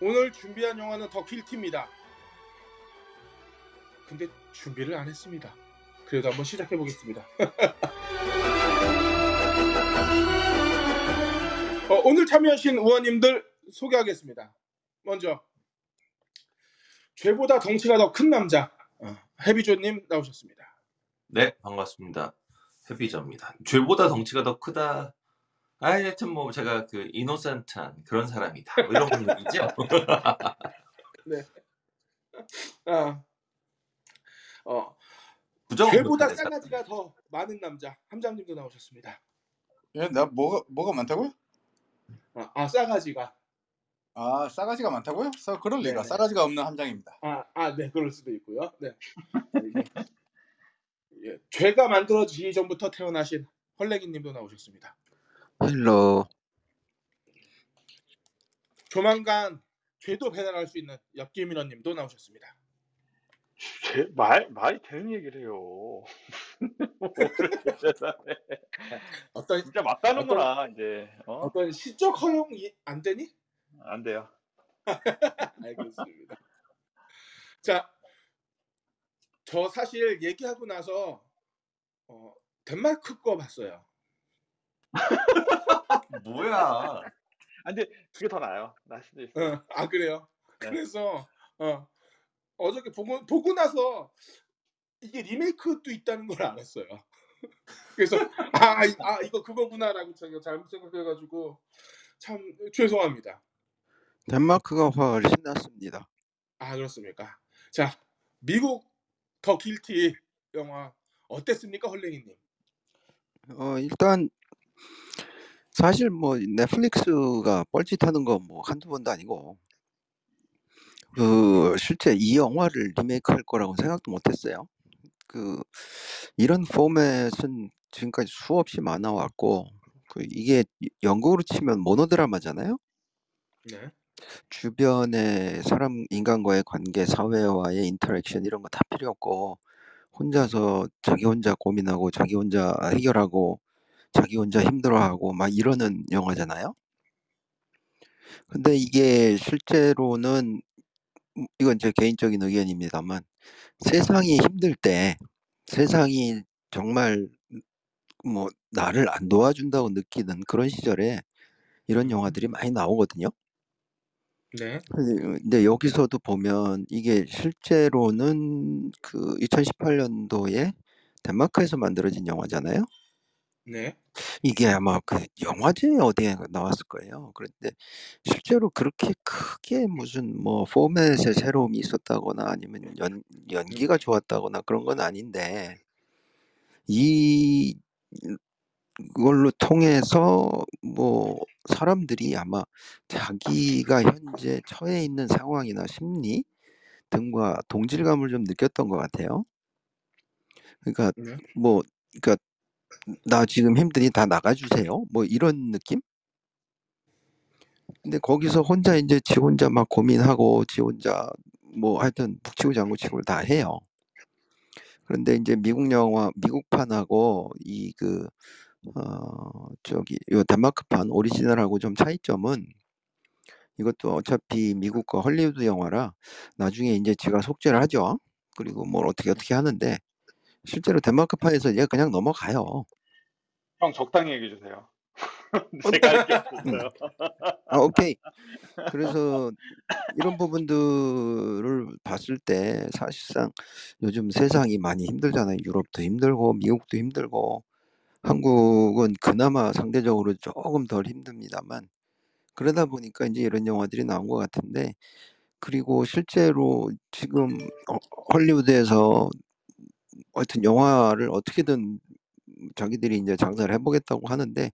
오늘 준비한 영화는 더 킬티입니다. 근데 준비를 안 했습니다. 그래도 한번 시작해 보겠습니다. 어, 오늘 참여하신 의원님들 소개하겠습니다. 먼저 죄보다 덩치가 더 큰 남자 어, 해비조님 나오셨습니다. 네, 반갑습니다. 해비저입니다. 죄보다 덩치가 더 크다. 아, 하여튼 뭐 제가 그 이노센트한 그런 사람이다. 뭐 이런 얘기죠. 아, 어, 죄보다 싸가지가 더 많은 남자 함장님도 나오셨습니다. 예, 나 뭐가 뭐가 많다고요? 아, 아, 싸가지가 아 싸가지가 많다고요? 싸 그럴 리가. 싸가지가 없는 함장입니다. 아, 아, 네, 그럴 수도 있고요. 네. 예, 죄가 만들어지기 전부터 태어나신 헐레기님도 나오셨습니다. Hello 조만간 죄도 배달할 수 있는 엽기민원님도 나오셨습니다. 제, 말, 말이 되는 얘기를 해요. 세상에. 어떤 진짜 맞다는구나, 이제. 어? 어떤 시적 허용이 안 되니? 안 돼요. 알겠습니다. 자, 저 사실 얘기하고 나서 어, 덴마크 거 봤어요. 뭐야? 아, 근데 그게 더 나아요. 날 수도 있어. 어, 아 그래요? 네. 그래서 어, 어저께 보고 보고 나서 이게 리메이크도 있다는 걸 알았어요. 그래서 아, 이- 아 이거 그거구나라고 제가 잘못 생각해가지고 참 죄송합니다. 덴마크가 훨씬 낫습니다. 아 그렇습니까? 자 미국 더 길티 영화 어땠습니까, 헐랭이님? 어 일단 사실 뭐 넷플릭스가 뻘짓하는 거 뭐 한두 번도 아니고 그 실제 이 영화를 리메이크할 거라고 생각도 못했어요. 그 이런 포맷은 지금까지 수없이 많아 왔고 그 이게 영국으로 치면 모노드라마잖아요. 네. 주변의 사람 인간과의 관계, 사회와의 인터랙션 이런 거 다 필요 없고 혼자서 자기 혼자 고민하고 자기 혼자 해결하고 자기 혼자 힘들어하고 막 이러는 영화잖아요. 근데 이게 실제로는 음, 이건 제 개인적인 의견입니다만 세상이 힘들 때 세상이 정말 뭐 나를 안 도와준다고 느끼는 그런 시절에 이런 영화들이 많이 나오거든요. 네. 근데 근데 여기서도 보면 이게 실제로는 그 2018 년도에 덴마크에서 만들어진 영화잖아요. 네. 이게 아마 그 영화제 어디에 나왔을 거예요. 그런데 실제로 그렇게 크게 무슨 뭐 포맷에 새로움이 있었다거나 아니면 연 연기가 좋았다거나 그런 건 아닌데 이 그걸로 통해서 뭐 사람들이 아마 자기가 현재 처해 있는 상황이나 심리 등과 동질감을 좀 느꼈던 것 같아요. 그러니까 네. 뭐 그러니까 나 지금 힘드니 다 나가 주세요. 뭐 이런 느낌? 근데 거기서 혼자 이제 지 혼자 막 고민하고 지 혼자 뭐 하여튼 북치고 장구치고를 다 해요. 그런데 이제 미국 영화 미국판하고 이 그 어 저기 요 덴마크판 오리지널하고 좀 차이점은 이것도 어차피 미국과 헐리우드 영화라 나중에 이제 지가 속죄를 하죠. 그리고 뭘 어떻게 어떻게 하는데 실제로 덴마크판에서 얘가 그냥 넘어가요. 형, 적당히 얘기해 주세요. 제가 할게 없어요. 아 오케이. 그래서 이런 부분들을 봤을 때 사실상 요즘 세상이 많이 힘들잖아요. 유럽도 힘들고 미국도 힘들고 한국은 그나마 상대적으로 조금 덜 힘듭니다만 그러다 보니까 이제 이런 영화들이 나온 것 같은데 그리고 실제로 지금 어, 헐리우드에서 하여튼 영화를 어떻게든 자기들이 이제 장사를 해 보겠다고 하는데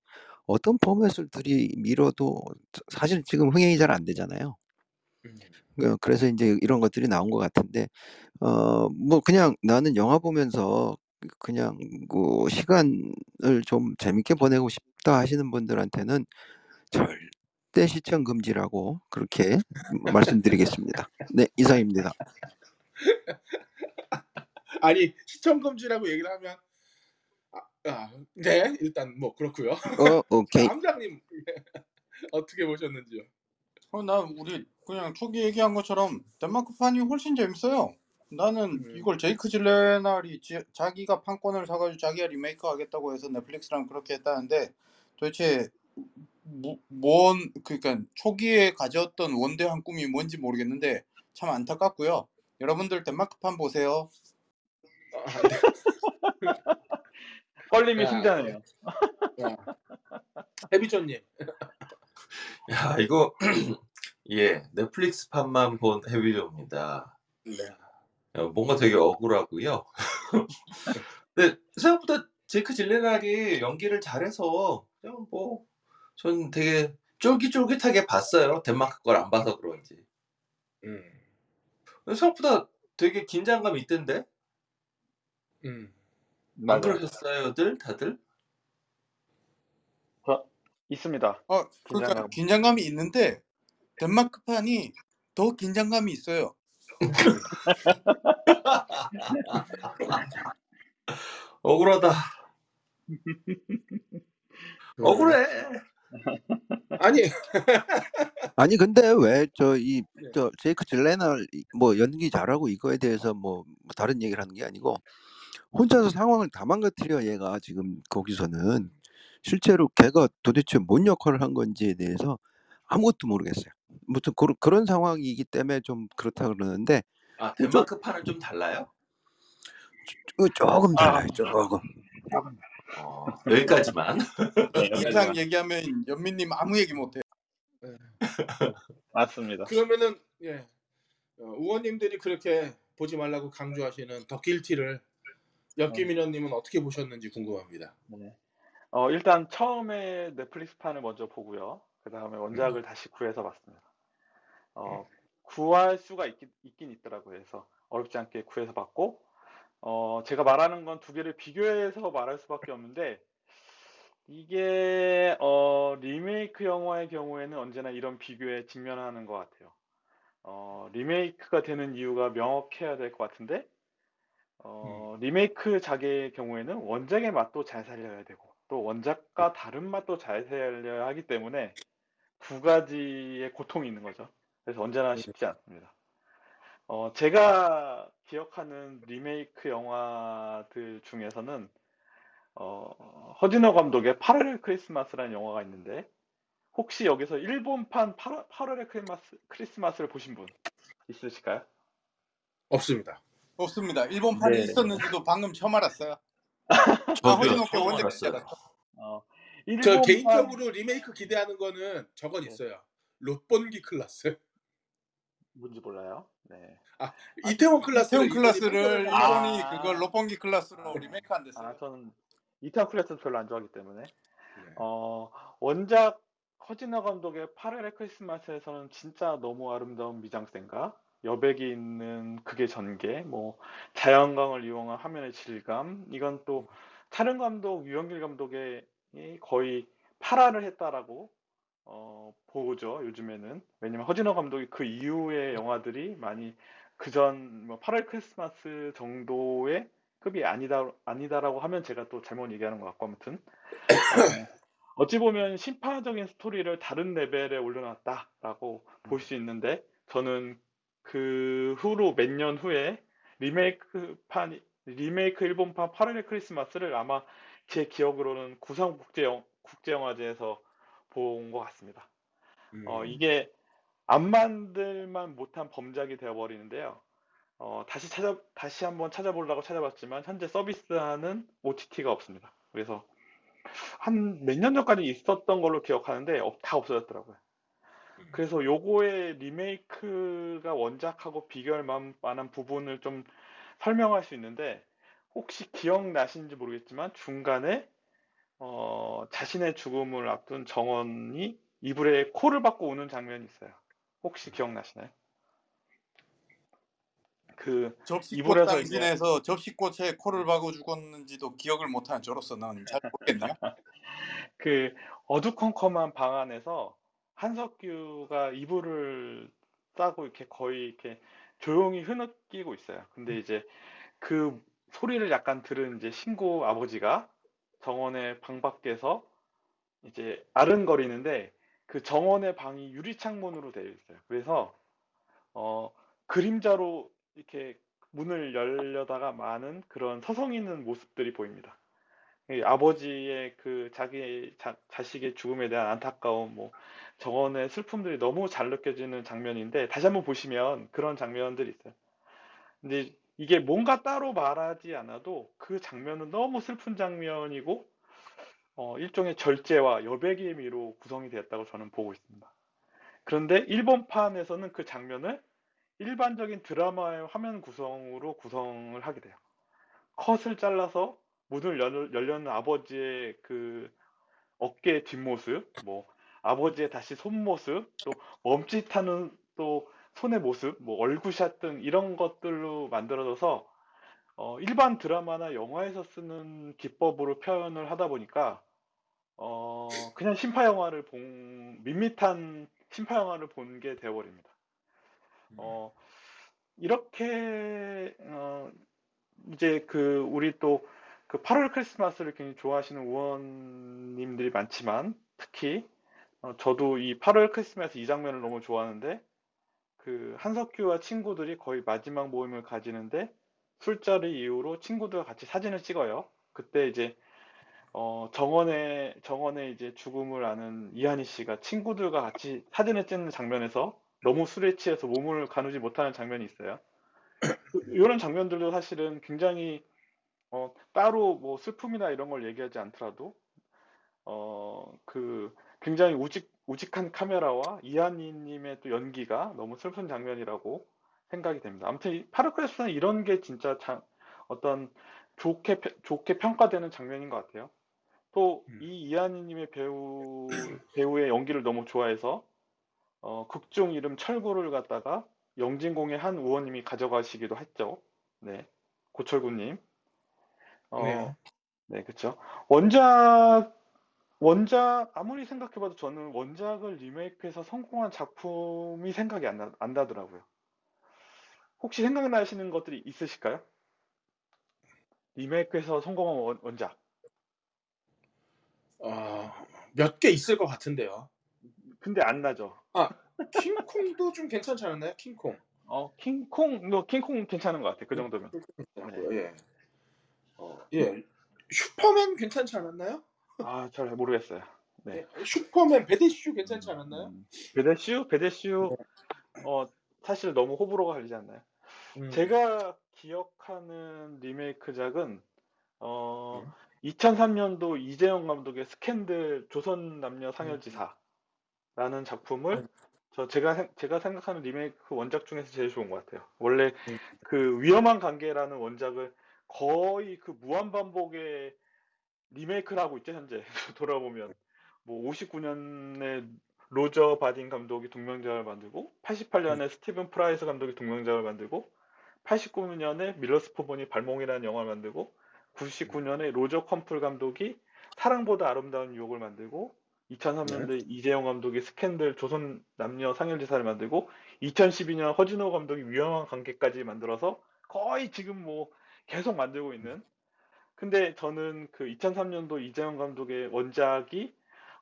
어떤 포맷을 들이 밀어도 사실 지금 흥행이 잘 안 되잖아요. 음. 어, 그래서 이제 이런 것들이 나온 것 같은데 어 뭐 그냥 나는 영화 보면서 그냥 그 시간을 좀 재밌게 보내고 싶다 하시는 분들한테는 절대 시청 금지라고 그렇게 말씀드리겠습니다. 네 이상입니다. 아니 시청 금지라고 얘기를 하면 아, 아, 네, 일단 뭐 그렇고요. 어, 오케이. 함장님 어떻게 보셨는지요? 어, 나 우리 그냥 초기 얘기한 것처럼 덴마크판이 훨씬 재밌어요. 나는 음. 이걸 제이크 질레날이 지- 자기가 판권을 사가지고 자기가 리메이크 하겠다고 해서 넷플릭스랑 그렇게 했다는데 도대체 뭐- 뭔 그러니까 초기에 가졌던 원대한 꿈이 뭔지 모르겠는데 참 안타깝고요. 여러분들 덴마크판 보세요. 아, 네. 껄림이 야, 승자네요. 야. 해비존님. 야 이거 예 넷플릭스 판만 본 헤비조입니다. 네. 어, 뭔가 되게 억울하고요. 근데 생각보다 제이크 질레날이 연기를 잘해서 그냥 뭐 전 되게 쫄깃쫄깃하게 봤어요. 덴마크 걸 안 봐서 그런지. 음. 생각보다 되게 긴장감이 있던데 음. 안 맞아요. 그러셨어요들 다들? 있습니다. 어, 그러니까 긴장감. 긴장감이 있는데 덴마크판이 더 긴장감이 있어요. 억울하다. 억울해. 아니, 아니 근데 왜 저이 네. 저 제이크 질레날 이- 뭐 연기 잘하고 이거에 대해서 뭐, 뭐 다른 얘기를 하는 게 아니고 혼자서 상황을 다 망가뜨려 얘가 지금 거기서는 실제로 걔가 도대체 뭔 역할을 한 건지에 대해서 아무것도 모르겠어요. 무튼 그런 그런 상황이기 때문에 좀 그렇다 그러는데 아 덴마크 판은 좀 달라요? 어, 조금 아. 달라요. 조금. 어, 여기까지만. 네, 이 이상 얘기하면 연민님 아무 얘기 못해요. 맞습니다. 그러면은 예. 어, 의원님들이 그렇게 보지 말라고 강조하시는 더 길티를 엽기민원님은 어떻게 보셨는지 궁금합니다. 네. 어, 일단 처음에 넷플릭스판을 먼저 보고요. 그 다음에 원작을 다시 구해서 봤습니다. 어, 구할 수가 있긴, 있긴 있더라고요. 그래서 어렵지 않게 구해서 봤고, 어, 제가 말하는 건 두 개를 비교해서 말할 수밖에 없는데, 이게, 어, 리메이크 영화의 경우에는 언제나 이런 비교에 직면하는 것 같아요. 어, 리메이크가 되는 이유가 명확해야 될 것 같은데, 어, 리메이크 작의 경우에는 원작의 맛도 잘 살려야 되고, 또 원작과 다른 맛도 잘 살려야 하기 때문에 두 가지의 고통이 있는 거죠. 그래서 언제나 쉽지 않습니다. 어, 제가 기억하는 리메이크 영화들 중에서는 어, 허진호 감독의 8월의 크리스마스라는 영화가 있는데 혹시 여기서 일본판 8월, 8월의 크리스마스, 크리스마스를 보신 분 있으실까요? 없습니다. 없습니다. 일본판이 네. 있었는지도 방금 처음 알았어요. 저도요 허진호 처음 원작 알았어요. 어, 저 일본판- 개인적으로 리메이크 기대하는 거는 저건 네. 있어요. 롯본기 클라스. 뭔지 몰라요. 네. 이태원 클라스를 이태원 클라스를 일본이 아. 그걸 롯본기 클라스로 아. 리메이크 안 됐어요. 아, 저는 이태원 클래스 별로 안 좋아하기 때문에. 네. 어, 원작 허진호 감독의 8월의 크리스마스에서는 진짜 너무 아름다운 미장센과 여백이 있는 극의 전개, 뭐 자연광을 이용한 화면의 질감, 이건 또 촬영 감독 유영길 감독의 이 거의 8화를 했다라고 어, 보죠 요즘에는. 왜냐면 허진호 감독이 그 이후의 영화들이 많이 그전 뭐 8월 크리스마스 정도의 급이 아니다 아니다라고 하면 제가 또 잘못 얘기하는 것 같고 아무튼. 어, 찌 보면 심파적인 스토리를 다른 레벨에 올려놨다라고 볼수 있는데 저는 그 후로 몇 년 후에 리메이크판 리메이크 일본판 8월의 크리스마스를 아마 제 기억으로는 구상 국제 국제영화제에서 본 것 같습니다. 음. 어, 이게 안 만들만 못한 범작이 되어버리는데요. 어, 다시 찾아, 다시 한번 찾아보려고 찾아봤지만, 현재 서비스하는 OTT가 없습니다. 그래서, 한 몇 년 전까지 있었던 걸로 기억하는데, 없- 다 없어졌더라고요. 그래서 요거의 리메이크가 원작하고 비교할 만- 만한 부분을 좀 설명할 수 있는데, 혹시 기억나시는지 모르겠지만, 중간에, 어, 자신의 죽음을 앞둔 정원이 이불에 코를 박고 우는 장면이 있어요. 혹시 기억나시나요? 그 접시꽃 당신에서 접시꽃에 코를 박아 죽었는지도 기억을 못하는 저로서 난잘 모르겠네요. 그 어두컴컴한 방 안에서 한석규가 이불을 싸고 이렇게 거의 이렇게 조용히 흐느끼고 있어요. 근데 이제 그 소리를 약간 들은 이제 신고 아버지가 정원의 방 밖에서 이제 아른거리는데 그 정원의 방이 유리 창문으로 되어 있어요. 그래서 어, 그림자로 이렇게 문을 열려다가 많은 그런 서성 있는 모습들이 보입니다. 이 아버지의 그 자기 자, 자식의 죽음에 대한 안타까움, 뭐 정원의 슬픔들이 너무 잘 느껴지는 장면인데 다시 한번 보시면 그런 장면들이 있어요. 근데 이게 뭔가 따로 말하지 않아도 그 장면은 너무 슬픈 장면이고 어, 일종의 절제와 여백의 의미로 구성이 되었다고 저는 보고 있습니다. 그런데 일본판에서는 그 장면을 일반적인 드라마의 화면 구성으로 구성을 하게 돼요. 컷을 잘라서 문을 열, 열려는 아버지의 그 어깨 뒷모습, 뭐 아버지의 다시 손모습, 또 멈칫하는 또 손의 모습, 뭐 얼굴샷 등 이런 것들로 만들어져서 어, 일반 드라마나 영화에서 쓰는 기법으로 표현을 하다 보니까 어, 그냥 심파 영화를 본 밋밋한 심파 영화를 본 게 되어버립니다. 어, 이렇게 어, 이제 그 우리 또 그 8월 크리스마스를 굉장히 좋아하시는 의원님들이 많지만 특히 어, 저도 이 8월 크리스마스 이 장면을 너무 좋아하는데 그 한석규와 친구들이 거의 마지막 모임을 가지는데 술자리 이후로 친구들과 같이 사진을 찍어요. 그때 이제 어, 정원의 정원의 이제 죽음을 아는 이한희 씨가 친구들과 같이 사진을 찍는 장면에서 너무 술에 취해서 몸을 가누지 못하는 장면이 있어요. 이런 장면들도 사실은 굉장히 어, 따로 뭐 슬픔이나 이런 걸 얘기하지 않더라도 어, 그 굉장히 우직 우직한 카메라와 이한희님의 또 연기가 너무 슬픈 장면이라고 생각이 됩니다. 아무튼 이 파르크레스는 이런 게 진짜 장, 어떤 좋게 평- 좋게 평가되는 장면인 것 같아요. 또 음. 이 이한희님의 배우 배우의 연기를 너무 좋아해서 어, 극중 이름 철구를 갖다가 영진공의 한 의원님이 가져가시기도 했죠. 네, 고철구님. 어, 네. 네, 그쵸. 원작, 원작, 아무리 생각해봐도 저는 원작을 리메이크해서 성공한 작품이 생각이 안, 나, 안 나더라고요. 혹시 생각나시는 것들이 있으실까요? 리메이크해서 성공한 원, 원작. 어, 몇 개 있을 것 같은데요. 근데 안 나죠. 킹콩도 좀 괜찮지 않았나요? 킹콩. 어, 킹콩, 뭐, 킹콩 괜찮은 것 같아요. 그 정도면. 괜찮고요, 예. 어, 예. 슈퍼맨 괜찮지 않았나요? 아, 잘 모르겠어요. 네. 예, 슈퍼맨 베데슈 괜찮지 않았나요? 음, 베데슈? 베데슈, 어, 사실 너무 호불호가 갈리지 않나요? 음. 제가 기억하는 리메이크작은 어, 음. 2003년도 이재용 감독의 스캔들 조선 남녀 상열지사라는 작품을 음. 저 제가 생- 제가 생각하는 리메이크 원작 중에서 제일 좋은 것 같아요. 원래 음. 그 위험한 관계라는 원작을 거의 그 무한 반복의 리메이크를 하고 있죠 현재. 돌아보면. 뭐 59년에 로제 바딤 감독이 동명작을 만들고 88년에 스티븐 프리어스 감독이 동명작을 만들고 89년에 밀로스 포먼이 발몽이라는 영화를 만들고 99년에 로저 컴블 감독이 사랑보다 아름다운 유혹을 만들고 2003년도에 이재용 감독이 스캔들 조선 남녀 상열지사를 만들고 2012년 허진호 감독이 위험한 관계까지 만들어서 거의 지금 뭐 계속 만들고 있는 근데 저는 그 2003년도 이재용 감독의 원작이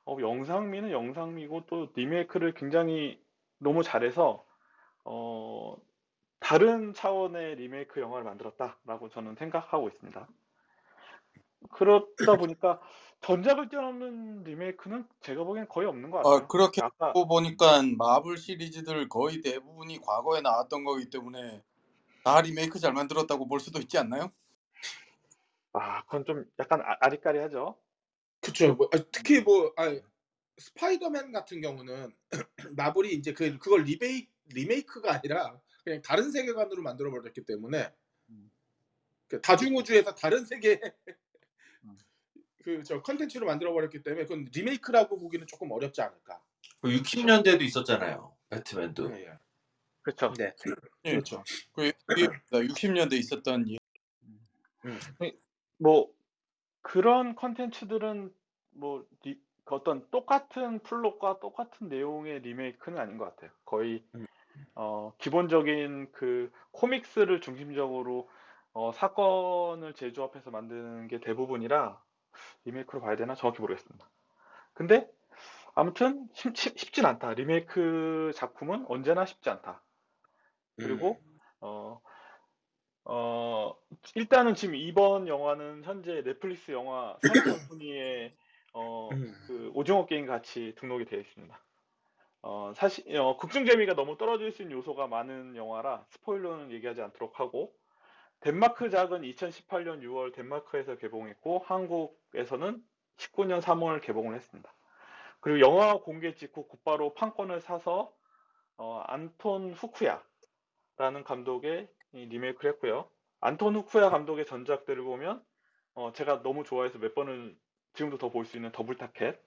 어, 영상미는 영상미고 또 리메이크를 굉장히 너무 잘해서 어, 다른 차원의 리메이크 영화를 만들었다라고 저는 생각하고 있습니다. 그렇다 보니까 전작을 뛰어넘는 리메이크는 제가 보기엔 거의 없는 것 같아요. 아, 그렇게 아까 또 보니까 마블 시리즈들 거의 대부분이 과거에 나왔던 거기 때문에 다 리메이크 잘 만들었다고 볼 수도 있지 않나요? 아 그건 좀 약간 아, 아리까리하죠. 그쵸. 뭐, 아, 특히 뭐 아, 스파이더맨 같은 경우는 마블이 이제 그 그걸 리베이 리메이크가 아니라 그냥 다른 세계관으로 만들어 버렸기 때문에 음. 그 다중우주에서 다른 세계 음. 그저 컨텐츠로 만들어 버렸기 때문에 그건 리메이크라고 보기는 조금 어렵지 않을까. 60년대도 그 있었잖아요. 배트맨도. 예, 예. 그렇죠. 네. 예. 그렇죠. 그 60년대 있었던 이- 뭐 그런 컨텐츠들은 뭐 리- 그 어떤 똑같은 플롯과 똑같은 내용의 리메이크는 아닌 것 같아요. 거의 음. 어, 기본적인 그 코믹스를 중심적으로 어, 사건을 재조합해서 만드는 게 대부분이라 리메이크로 봐야 되나 정확히 모르겠습니다. 근데 아무튼 쉽, 쉽, 쉽진 않다. 리메이크 작품은 언제나 쉽지 않다. 그리고 어, 어, 일단은 지금 이번 영화는 현재 넷플릭스 영화 선순위에 어, 음. 그 오징어 게임 같이 등록이 되어 있습니다. 어, 사실 어, 국중 재미가 너무 떨어질 수 있는 요소가 많은 영화라 스포일러는 얘기하지 않도록 하고 덴마크 작은 2018년 6월 덴마크에서 개봉했고 한국에서는 19년 3월 개봉을 했습니다. 그리고 영화 공개 직후 곧바로 판권을 사서 어, 안톤 후쿠아라는 감독의 이 리메이크를 했고요. 안톤 후쿠아 감독의 전작들을 보면 어, 제가 너무 좋아해서 몇 번은 지금도 더 볼 수 있는 더블 타겟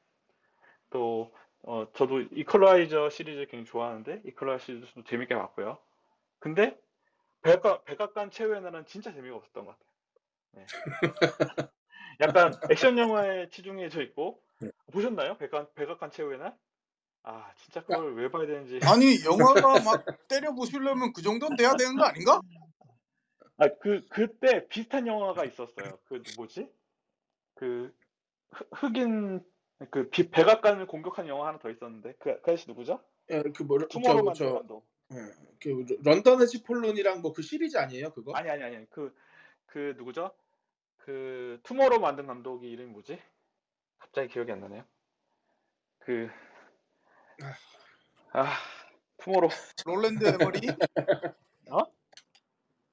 또 어, 저도 이퀄라이저 시리즈 굉장히 좋아하는데 이퀄라이저 시리즈도 재밌게 봤고요. 근데 백악, 백악관 최후의 날은 진짜 재미가 없었던 것 같아요. 네. 약간 액션 영화에 치중해져 있고 네. 보셨나요? 백악, 백악관 최후의 날? 아 진짜 그걸 왜 봐야 되는지 아니 영화가 막 때려 부수려면 그 정도는 돼야 되는 거 아닌가? 아 그 그때 비슷한 영화가 있었어요. 그 뭐지? 그 흑- 흑인 그 비- 백악관을 공격한 영화 하나 더 있었는데 그, 그 아저씨 누구죠? 예, 그 뭐, 저, 투모로우 만든 저, 감독. 예, 그 London Has Fallen이랑 뭐 그 시리즈 아니에요 그거? 아니 아니 아니 그 그 누구죠? 그 투모로우 만든 감독이 이름이 뭐지? 갑자기 기억이 안 나네요. 그 아, 투모로우 롤랜드 에머리히 어?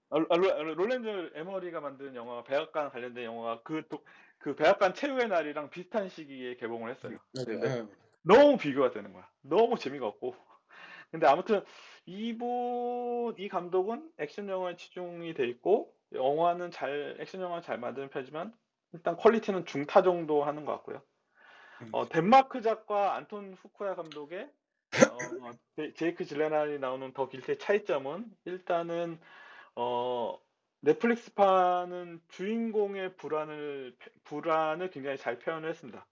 아, 로- 아, 로- 롤랜드 에머리히가 만든 영화 백악관 관련된 영화가 그, 도- 그 백악관 최후의 날이랑 비슷한 시기에 개봉을 했어요. 맞아요. 근데 예. 너무 비교가 되는 거야. 너무 재미가 없고. 근데 아무튼 이분 이 감독은 액션 영화에 치중이 돼 있고 영화는 잘 액션 영화 잘 만드는 편이지만 일단 퀄리티는 중타 정도 하는 것 같고요. 어, 덴마크 작가 안톤 후쿠야 감독의 어, 어, 제- 제이크 질레날이 나오는 더 길트의 차이점은 일단은 어, 넷플릭스판은 주인공의 불안을 불안을 굉장히 잘 표현을 했습니다.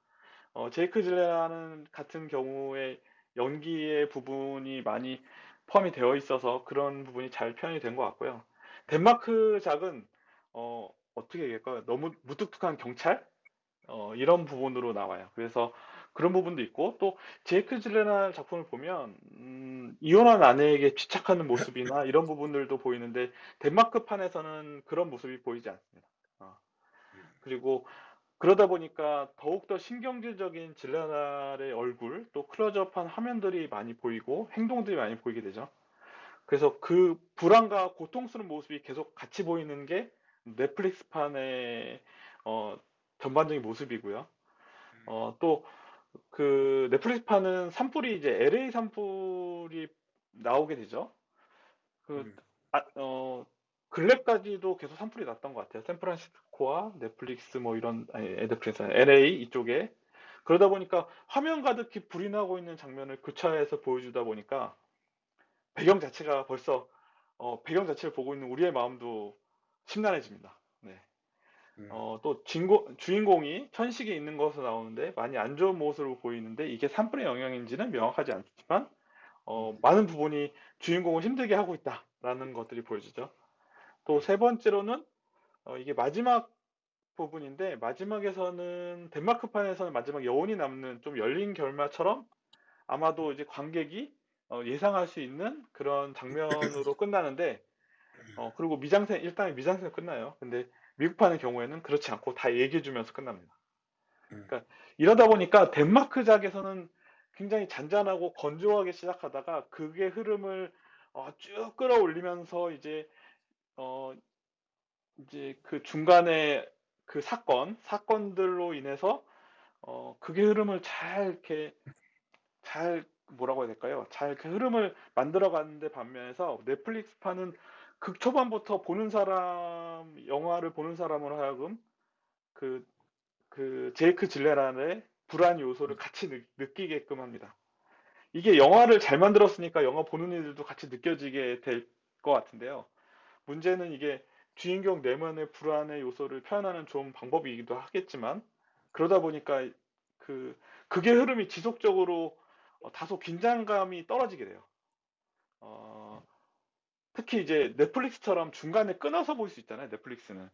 어, 제이크 질레난 같은 경우에 연기의 부분이 많이 포함이 되어 있어서 그런 부분이 잘 표현이 된 것 같고요. 덴마크 작은 어, 어떻게 얘기할까요? 너무 무뚝뚝한 경찰 어, 이런 부분으로 나와요. 그래서 그런 부분도 있고 또 제이크 질레날 작품을 보면 음, 이혼한 아내에게 집착하는 모습이나 이런 부분들도 보이는데 덴마크 판에서는 그런 모습이 보이지 않습니다. 어. 그리고 그러다 보니까 더욱더 신경질적인 질레날의 얼굴 또 클로즈업한 화면들이 많이 보이고 행동들이 많이 보이게 되죠. 그래서 그 불안과 고통스러운 모습이 계속 같이 보이는 게 넷플릭스판의 어, 전반적인 모습이고요. 어, 또 그 넷플릭스판은 산불이 이제 LA 산불이 나오게 되죠. 그 음. 아, 어, 근래까지도 계속 산불이 났던 것 같아요. 샌프란시스코와 넷플릭스 뭐 이런 아니 넷플릭스 LA 이쪽에 그러다 보니까 화면 가득히 불이 나고 있는 장면을 교차해서 보여주다 보니까 배경 자체가 벌써 어, 배경 자체를 보고 있는 우리의 마음도 심란해집니다. 네. 음. 어, 또 진고, 주인공이 천식에 있는 것으로 나오는데 많이 안 좋은 모습으로 보이는데 이게 산불의 영향인지는 명확하지 않지만 어, 많은 부분이 주인공을 힘들게 하고 있다라는 것들이 보여지죠. 또 세 번째로는 어, 이게 마지막 부분인데 마지막에서는 덴마크판에서는 마지막 여운이 남는 좀 열린 결말처럼 아마도 이제 관객이 어, 예상할 수 있는 그런 장면으로 끝나는데 어, 그리고 미장센 일단 미장센 끝나요. 근데 미국판의 경우에는 그렇지 않고 다 얘기해주면서 끝납니다. 음. 그러니까 이러다 보니까 덴마크작에서는 굉장히 잔잔하고 건조하게 시작하다가 그게 흐름을 어, 쭉 끌어올리면서 이제 어 이제 그 중간에 그 사건 사건들로 인해서 어 그게 흐름을 잘 이렇게 잘 뭐라고 해야 될까요? 잘 이렇게 흐름을 만들어 가는데 반면에서 넷플릭스판은 극 초반부터 보는 사람 영화를 보는 사람으로 하여금 그, 그 제이크 질레란의 불안 요소를 같이 느, 느끼게끔 합니다. 이게 영화를 잘 만들었으니까 영화 보는 이들도 같이 느껴지게 될 것 같은데요. 문제는 이게 주인공 내면의 불안의 요소를 표현하는 좋은 방법이기도 하겠지만 그러다 보니까 그 그게 흐름이 지속적으로 어, 다소 긴장감이 떨어지게 돼요. 어, 특히 이제 넷플릭스처럼 중간에 끊어서 볼 수 있잖아요. 넷플릭스는.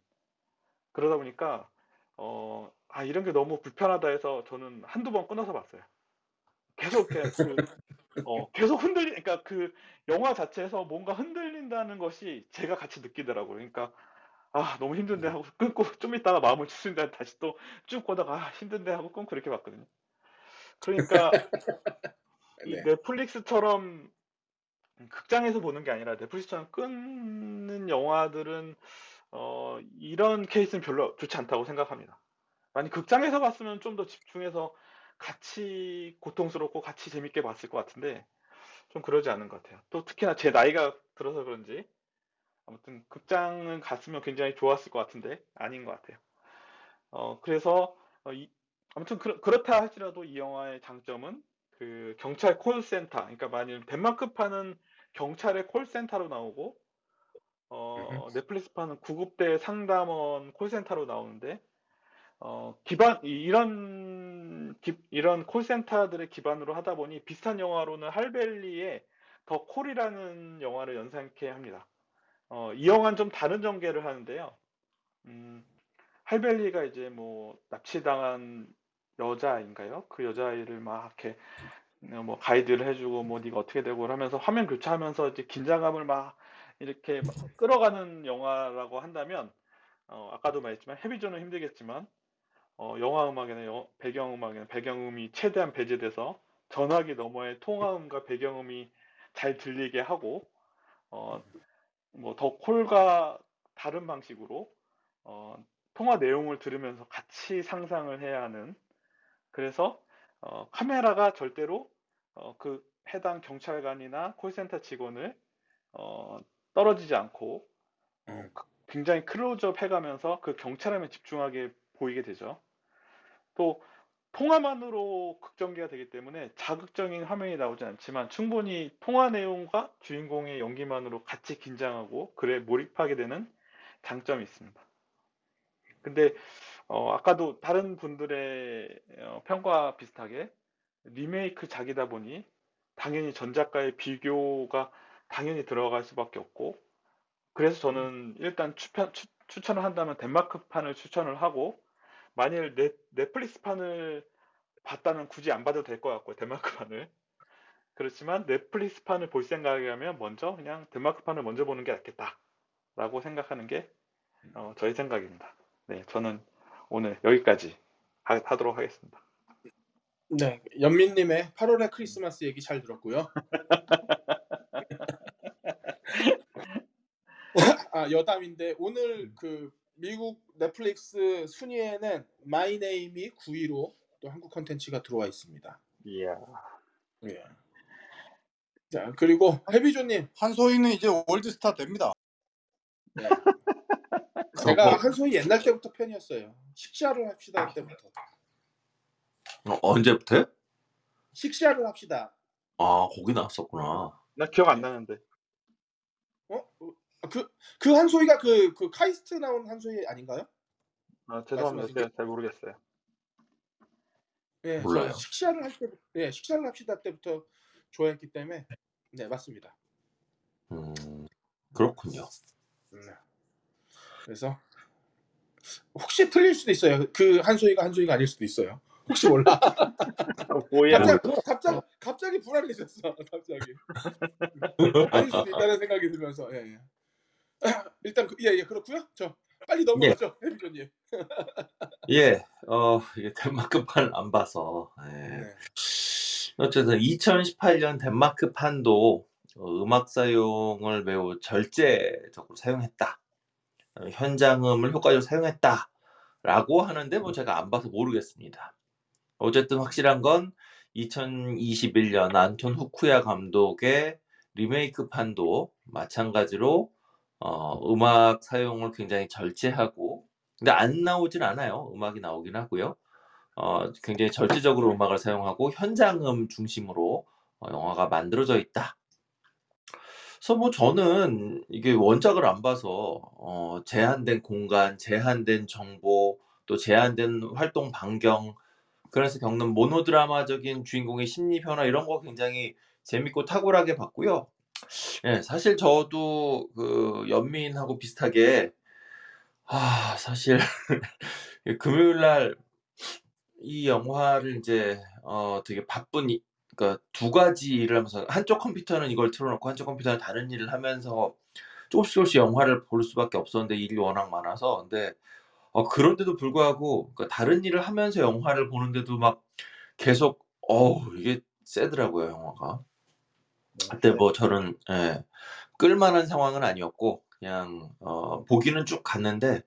그러다 보니까 어, 아 이런 게 너무 불편하다 해서 저는 한두 번 끊어서 봤어요. 계속 그냥 그 어, 계속 흔들리 그러니까 그 영화 자체에서 뭔가 흔들린다는 것이 제가 같이 느끼더라고요. 그러니까 아 너무 힘든데 하고 끊고 좀 있다가 마음을 추스린 다음에 다시 또 쭉 보다가 아 힘든데 하고 끊고 이렇게 봤거든요. 그러니까 이 네. 넷플릭스처럼 극장에서 보는 게 아니라 넷플릭스처럼 끊는 영화들은 어, 이런 케이스는 별로 좋지 않다고 생각합니다. 만약 극장에서 봤으면 좀 더 집중해서 같이 고통스럽고 같이 재밌게 봤을 것 같은데 좀 그러지 않은 것 같아요. 또 특히나 제 나이가 들어서 그런지 아무튼 극장은 갔으면 굉장히 좋았을 것 같은데 아닌 것 같아요. 어, 그래서 어, 이- 아무튼 그, 그렇다 할지라도 이 영화의 장점은 그 경찰 콜센터, 그러니까 만일 덴마크판은 경찰의 콜센터로 나오고 어, 넷플릭스판은 구급대 상담원 콜센터로 나오는데 어, 기반 이- 이런 기- 이런 콜센터들의 기반으로 하다 보니 비슷한 영화로는 할벨리의 더 콜이라는 영화를 연상케 합니다. 어, 이 영화는 좀 다른 전개를 하는데요. 음, 할벨리가 이제 뭐 납치당한 여자인가요? 그 여자아이를 막 이렇게 어, 뭐 가이드를 해주고 뭐 네가 어떻게 되고 하면서 화면 교차하면서 이제 긴장감을 막 이렇게 막 끌어가는 영화라고 한다면 어, 아까도 말했지만 헤비존은 힘들겠지만 어, 영화 음악에는 영- 배경 음악에는 배경음이 최대한 배제돼서 전화기 너머의 통화음과 배경음이 잘 들리게 하고 어, 뭐 더 콜과 다른 방식으로 어, 통화 내용을 들으면서 같이 상상을 해야 하는 그래서 어, 카메라가 절대로 어, 그 해당 경찰관이나 콜센터 직원을 어, 떨어지지 않고 어, 음. 그- 굉장히 클로즈업 해가면서 그 경찰함에 집중하게 보이게 되죠. 또 통화만으로 극전개가 되기 때문에 자극적인 화면이 나오지 않지만 충분히 통화 내용과 주인공의 연기만으로 같이 긴장하고 글에 몰입하게 되는 장점이 있습니다. 근데 어, 아까도 다른 분들의 어, 평가와 비슷하게 리메이크 작이다 보니 당연히 전작과의 비교가 당연히 들어갈 수밖에 없고 그래서 저는 일단 추천, 추, 추천을 한다면 덴마크판을 추천을 하고 만일 넷, 넷플릭스판을 봤다면 굳이 안 봐도 될 것 같고요 덴마크판을 그렇지만 넷플릭스판을 볼 생각이라면 먼저 그냥 덴마크판을 먼저 보는 게 낫겠다라고 생각하는 게 어, 저의 생각입니다. 네, 저는 오늘 여기까지 하, 하도록 하겠습니다. 네, 연민님의 8월의 크리스마스 얘기 잘 들었고요. 아 여담인데 오늘 그 미국 넷플릭스 순위에는 마이 네임이 9위로 또 한국 컨텐츠가 들어와 있습니다. 이야. 예. 자 그리고 해비조님 한소희는 이제 월드스타 됩니다. 네. 제가 한소희 옛날 때부터 팬이었어요. 식사를 합시다 때부터. 어, 언제부터요? 식사를 합시다. 아 거기 나왔었구나. 나 기억 안 나는데. 어? 그, 그 한소희가 그, 그 카이스트 나온 한소희 아닌가요? 아, 죄송합니다. 말씀하신 제가 잘 모르겠어요. 예, 몰라요. 저 식사를 할 때, 예, 식사를 합시다 때부터 좋아했기 때문에 네 맞습니다. 음, 그렇군요. 음. 그래서 혹시 틀릴 수도 있어요. 그 한소희가 한소희가 아닐 수도 있어요. 혹시 몰라. 갑자기 갑자기 갑자기 불안해졌어. 갑자기 아닐 수도 있다는 생각이 들면서 예, 예. 일단 그- 예, 예 그렇고요. 저 빨리 넘어가죠, 해비조님. 예, 어 이게 덴마크판을 안 봐서. 예. 네. 어쨌든 2018년 덴마크 판도 어, 음악 사용을 매우 절제적으로 사용했다. 어, 현장음을 효과적으로 사용했다라고 하는데 뭐 제가 안 봐서 모르겠습니다. 어쨌든 확실한 건 2021년 안톤 후쿠야 감독의 리메이크 판도 마찬가지로 어, 음악 사용을 굉장히 절제하고 근데 안 나오진 않아요. 음악이 나오긴 하고요. 어, 굉장히 절제적으로 음악을 사용하고 현장음 중심으로 어, 영화가 만들어져 있다. 그래서 뭐 저는 이게 원작을 안 봐서 어, 제한된 공간, 제한된 정보, 또 제한된 활동 반경, 그래서 겪는 모노드라마적인 주인공의 심리 변화 이런 거 굉장히 재밌고 탁월하게 봤고요. 예, 사실 저도 그 연민하고 비슷하게 아, 사실 금요일 날 이 영화를 이제 어 되게 바쁜 이 그러니까 두 가지 일을 하면서 한쪽 컴퓨터는 이걸 틀어 놓고 한쪽 컴퓨터는 다른 일을 하면서 조금씩 조금씩 영화를 볼 수밖에 없었는데 일이 워낙 많아서 근데 어 그런데도 불구하고 그러니까 다른 일을 하면서 영화를 보는데도 막 계속 어우 이게 세더라고요 영화가. 그때 뭐 저는 예 끌만한 상황은 아니었고 그냥 어 보기는 쭉 갔는데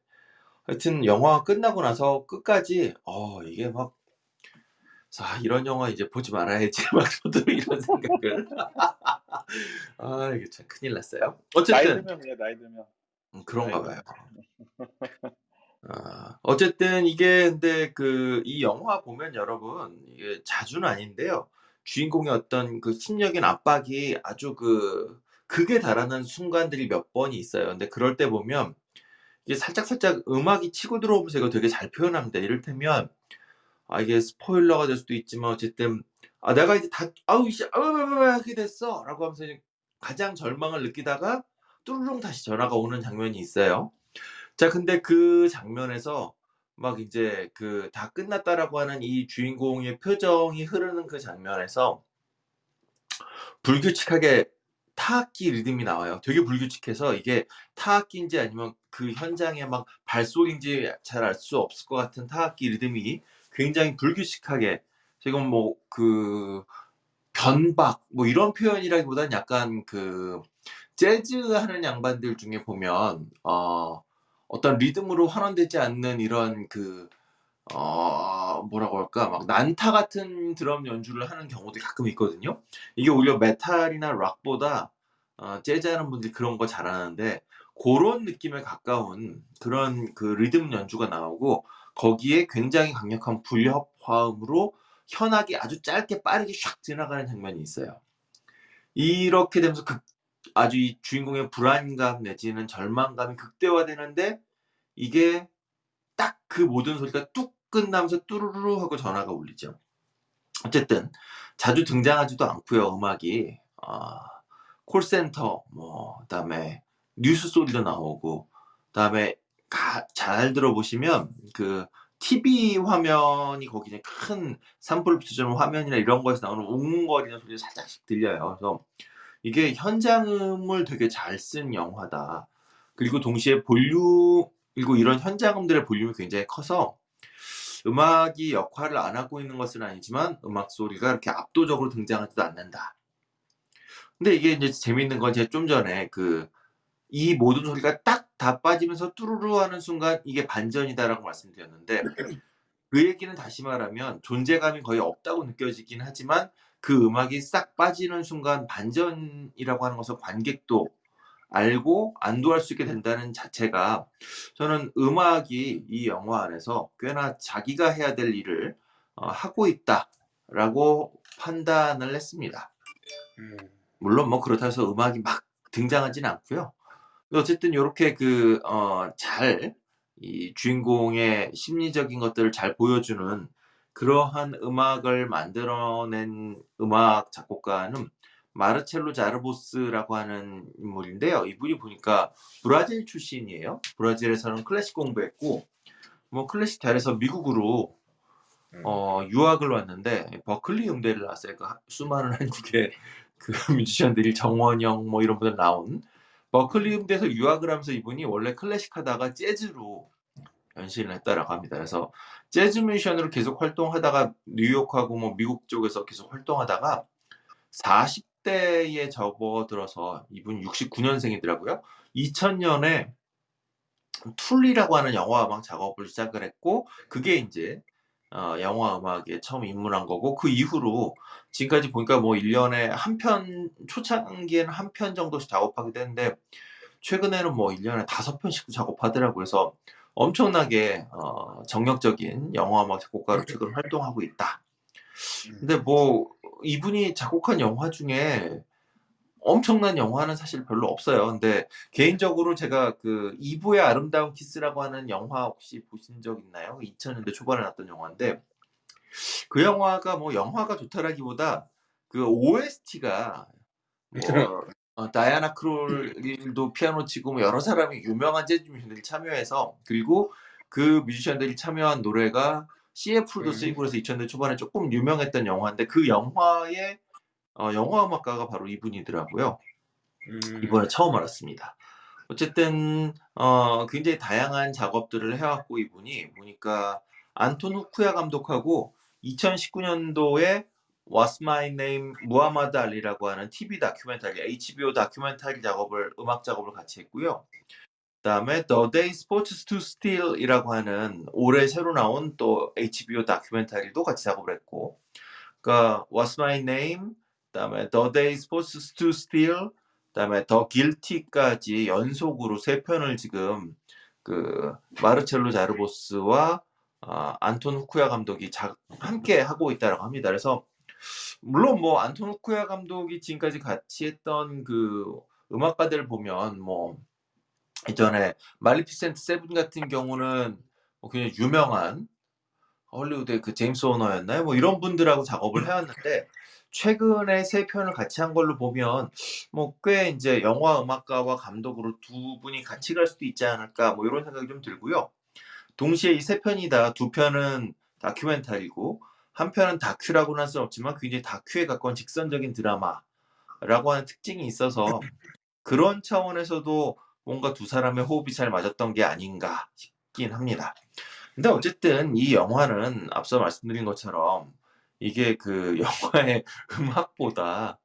하여튼 영화가 끝나고 나서 끝까지 어 이게 막' 아 이런 영화 이제 보지 말아야지.' 막 저도 이런 생각을 아 이게 참 큰일 났어요. 나이 어쨌든 들면 그래 나이 들면. 음 그런가 나이 봐요. 들면. 아 어쨌든 이게 근데 그 이 영화 보면 여러분 이게 자주는 아닌데요. 주인공의 어떤 그 심적인 압박이 아주 그 극에 달하는 순간들이 몇 번이 있어요. 근데 그럴 때 보면 이게 살짝 살짝 음악이 치고 들어오면서 이거 되게 잘 표현합니다. 이를테면 아 이게 스포일러가 될 수도 있지만 어쨌든 "아 내가 이제 다 아우 이씨 아으으으 이렇게 됐어."라고 하면서 이제 가장 절망을 느끼다가 뚜루룽 다시 전화가 오는 장면이 있어요. 자 근데 그 장면에서 막 이제 그 "다 끝났다."라고 하는 이 주인공의 표정이 흐르는 그 장면에서 불규칙하게 타악기 리듬이 나와요. 되게 불규칙해서 이게 타악기인지 아니면 그 현장의 막 발소리인지 잘 알 수 없을 것 같은 타악기 리듬이 굉장히 불규칙하게 지금 뭐 그 변박 뭐 이런 표현이라기보다는 약간 그 재즈 하는 양반들 중에 보면 어 어떤 리듬으로 환원되지 않는 이런 그 어 뭐라고 할까 막 난타 같은 드럼 연주를 하는 경우도 가끔 있거든요. 이게 오히려 메탈이나 락보다 어 재즈 하는 분들이 그런 거 잘하는데 고런 느낌에 가까운 그런 그 리듬 연주가 나오고 거기에 굉장히 강력한 불협 화음으로 현악이 아주 짧게 빠르게 샥 지나가는 장면이 있어요. 이렇게 되면서 극 아주 이 주인공의 불안감 내지는 절망감이 극대화되는데 이게 딱 그 모든 소리가 뚝 끝나면서 뚜루루루 하고 전화가 울리죠. 어쨌든 자주 등장하지도 않고요 음악이. 아 콜센터 뭐 그다음에 뉴스 소리도 나오고 그다음에 가 잘 들어보시면 그 TV 화면이 거기 이제 큰 산불 화면이나 이런 거에서 나오는 웅웅거리는 소리가 살짝씩 들려요. 그래서 이게 '현장음을 되게 잘 쓴 영화다.' 그리고 동시에 볼륨 그리고 이런 현장음들의 볼륨이 굉장히 커서 음악이 역할을 안 하고 있는 것은 아니지만 음악 소리가 이렇게 압도적으로 등장하지도 않는다. 근데 이게 인제 재밌는 건 제가 좀 전에 그 이 모든 소리가 딱 다 빠지면서 뚜루루 하는 순간 "이게 반전이다."라고 말씀드렸는데 그 얘기는 다시 말하면 존재감이 거의 없다고 느껴지긴 하지만 그 음악이 싹 빠지는 순간 반전이라고 하는 것을 관객도 알고 안도할 수 있게 된다는 자체가 저는 '음악이 이 영화 안에서 꽤나 자기가 해야 될 일을 어 하고 있다.'라고 판단을 했습니다. 음. 물론 뭐 그렇다고 해서 음악이 막 등장하지는 않고요. 어쨌든 요렇게 그 어 잘 이 주인공의 심리적인 것들을 잘 보여주는 그러한 음악을 만들어낸 음악 작곡가는 마르첼로 자르보스라고 하는 인물인데요. 이분이 보니까 브라질 출신이에요. 브라질에서는 클래식 공부했고 뭐 클래식 잘해서 미국으로 음. 어 유학을 왔는데 버클리 음대를 나왔어요. 그하 수많은 한국의 그 뮤지션들이 정원영 뭐 이런 분들 나온 버클리 음대에서 유학을 하면서 이분이 원래 클래식 하다가 재즈로 변신을 했다라고 합니다. 그래서 재즈 뮤지션으로 계속 활동하다가 뉴욕하고 뭐 미국 쪽에서 계속 활동하다가 40 대에 접어들어서 이분 69 년생이더라고요. 2000 년에 툴리라고 하는 영화 음악 작업을 시작을 했고 그게 인제 어 영화 음악에 처음 입문한 거고 그 이후로 지금까지 보니까 뭐 1 년에 1편 초창기에는 1편 정도씩 작업하기도 했는데 최근에는 뭐 1 년에 5 편씩도 작업하더라고요. 그래서 엄청나게 어 정력적인 영화 음악 작곡가로 지금 활동하고 있다. 근데 뭐 이분이 작곡한 영화 중에 엄청난 영화는 사실 별로 없어요. 근데 개인적으로 제가 그 이브의 아름다운 키스라고 하는 영화 혹시 보신 적 있나요? 2000 년대 초반에 나왔던 영화인데 그 영화가 뭐 영화가 좋다라기보다 그 OST가 뭐 어 다이아나 크롤도 피아노 치고 뭐 여러 사람이 유명한 재즈 뮤지션들이 참여해서 그리고 그 뮤지션들이 참여한 노래가 CF로도 음. 쓰이고 그래서 2000년 초반에 조금 유명했던 영화인데 그 영화의 어, 영화 음악가가 바로 이분이더라고요. 음. 이번에 처음 알았습니다. 어쨌든 어, 굉장히 다양한 작업들을 해왔고 이분이 보니까 안톤 후쿠야 감독하고 2019년도에 What's My Name 무하마드 알리라고 하는 TV 다큐멘터리 HBO 다큐멘터리 작업을 음악 작업을 같이 했고요. 그다음에 The Day Sports to Steal이라고 하는 올해 새로 나온 또 HBO 다큐멘터리도 같이 작업을 했고, 그러니까 What's My Name, 그다음에 The Day Sports to Steal, 그다음에 The Guilty까지 연속으로 세 편을 지금 그 마르첼로 자르보스와 아, 안톤 후쿠야 감독이 자- 함께 하고 있다라고 합니다. 그래서 물론 뭐 안톤 후쿠야 감독이 지금까지 같이 했던 그 음악가들 보면 뭐 이전에 말리피센트 세븐 같은 경우는 뭐 그냥 유명한 헐리우드의 그 제임스 오너였나요? 뭐 이런 분들하고 작업을 해왔는데 최근에 세 편을 같이 한 걸로 보면 뭐 꽤 이제 영화 음악가와 감독으로 두 분이 같이 갈 수도 있지 않을까 뭐 이런 생각이 좀 들고요. 동시에 이 세 편이 다 두 편은 다큐멘터리고 한 편은 다큐라고는 할 수 없지만 굉장히 다큐에 가까운 직선적인 드라마라고 하는 특징이 있어서 그런 차원에서도 뭔가 두 사람의 호흡이 잘 맞았던 게 아닌가 싶긴 합니다. 근데 어쨌든 이 영화는 앞서 말씀드린 것처럼 이게 그 영화의 음악보다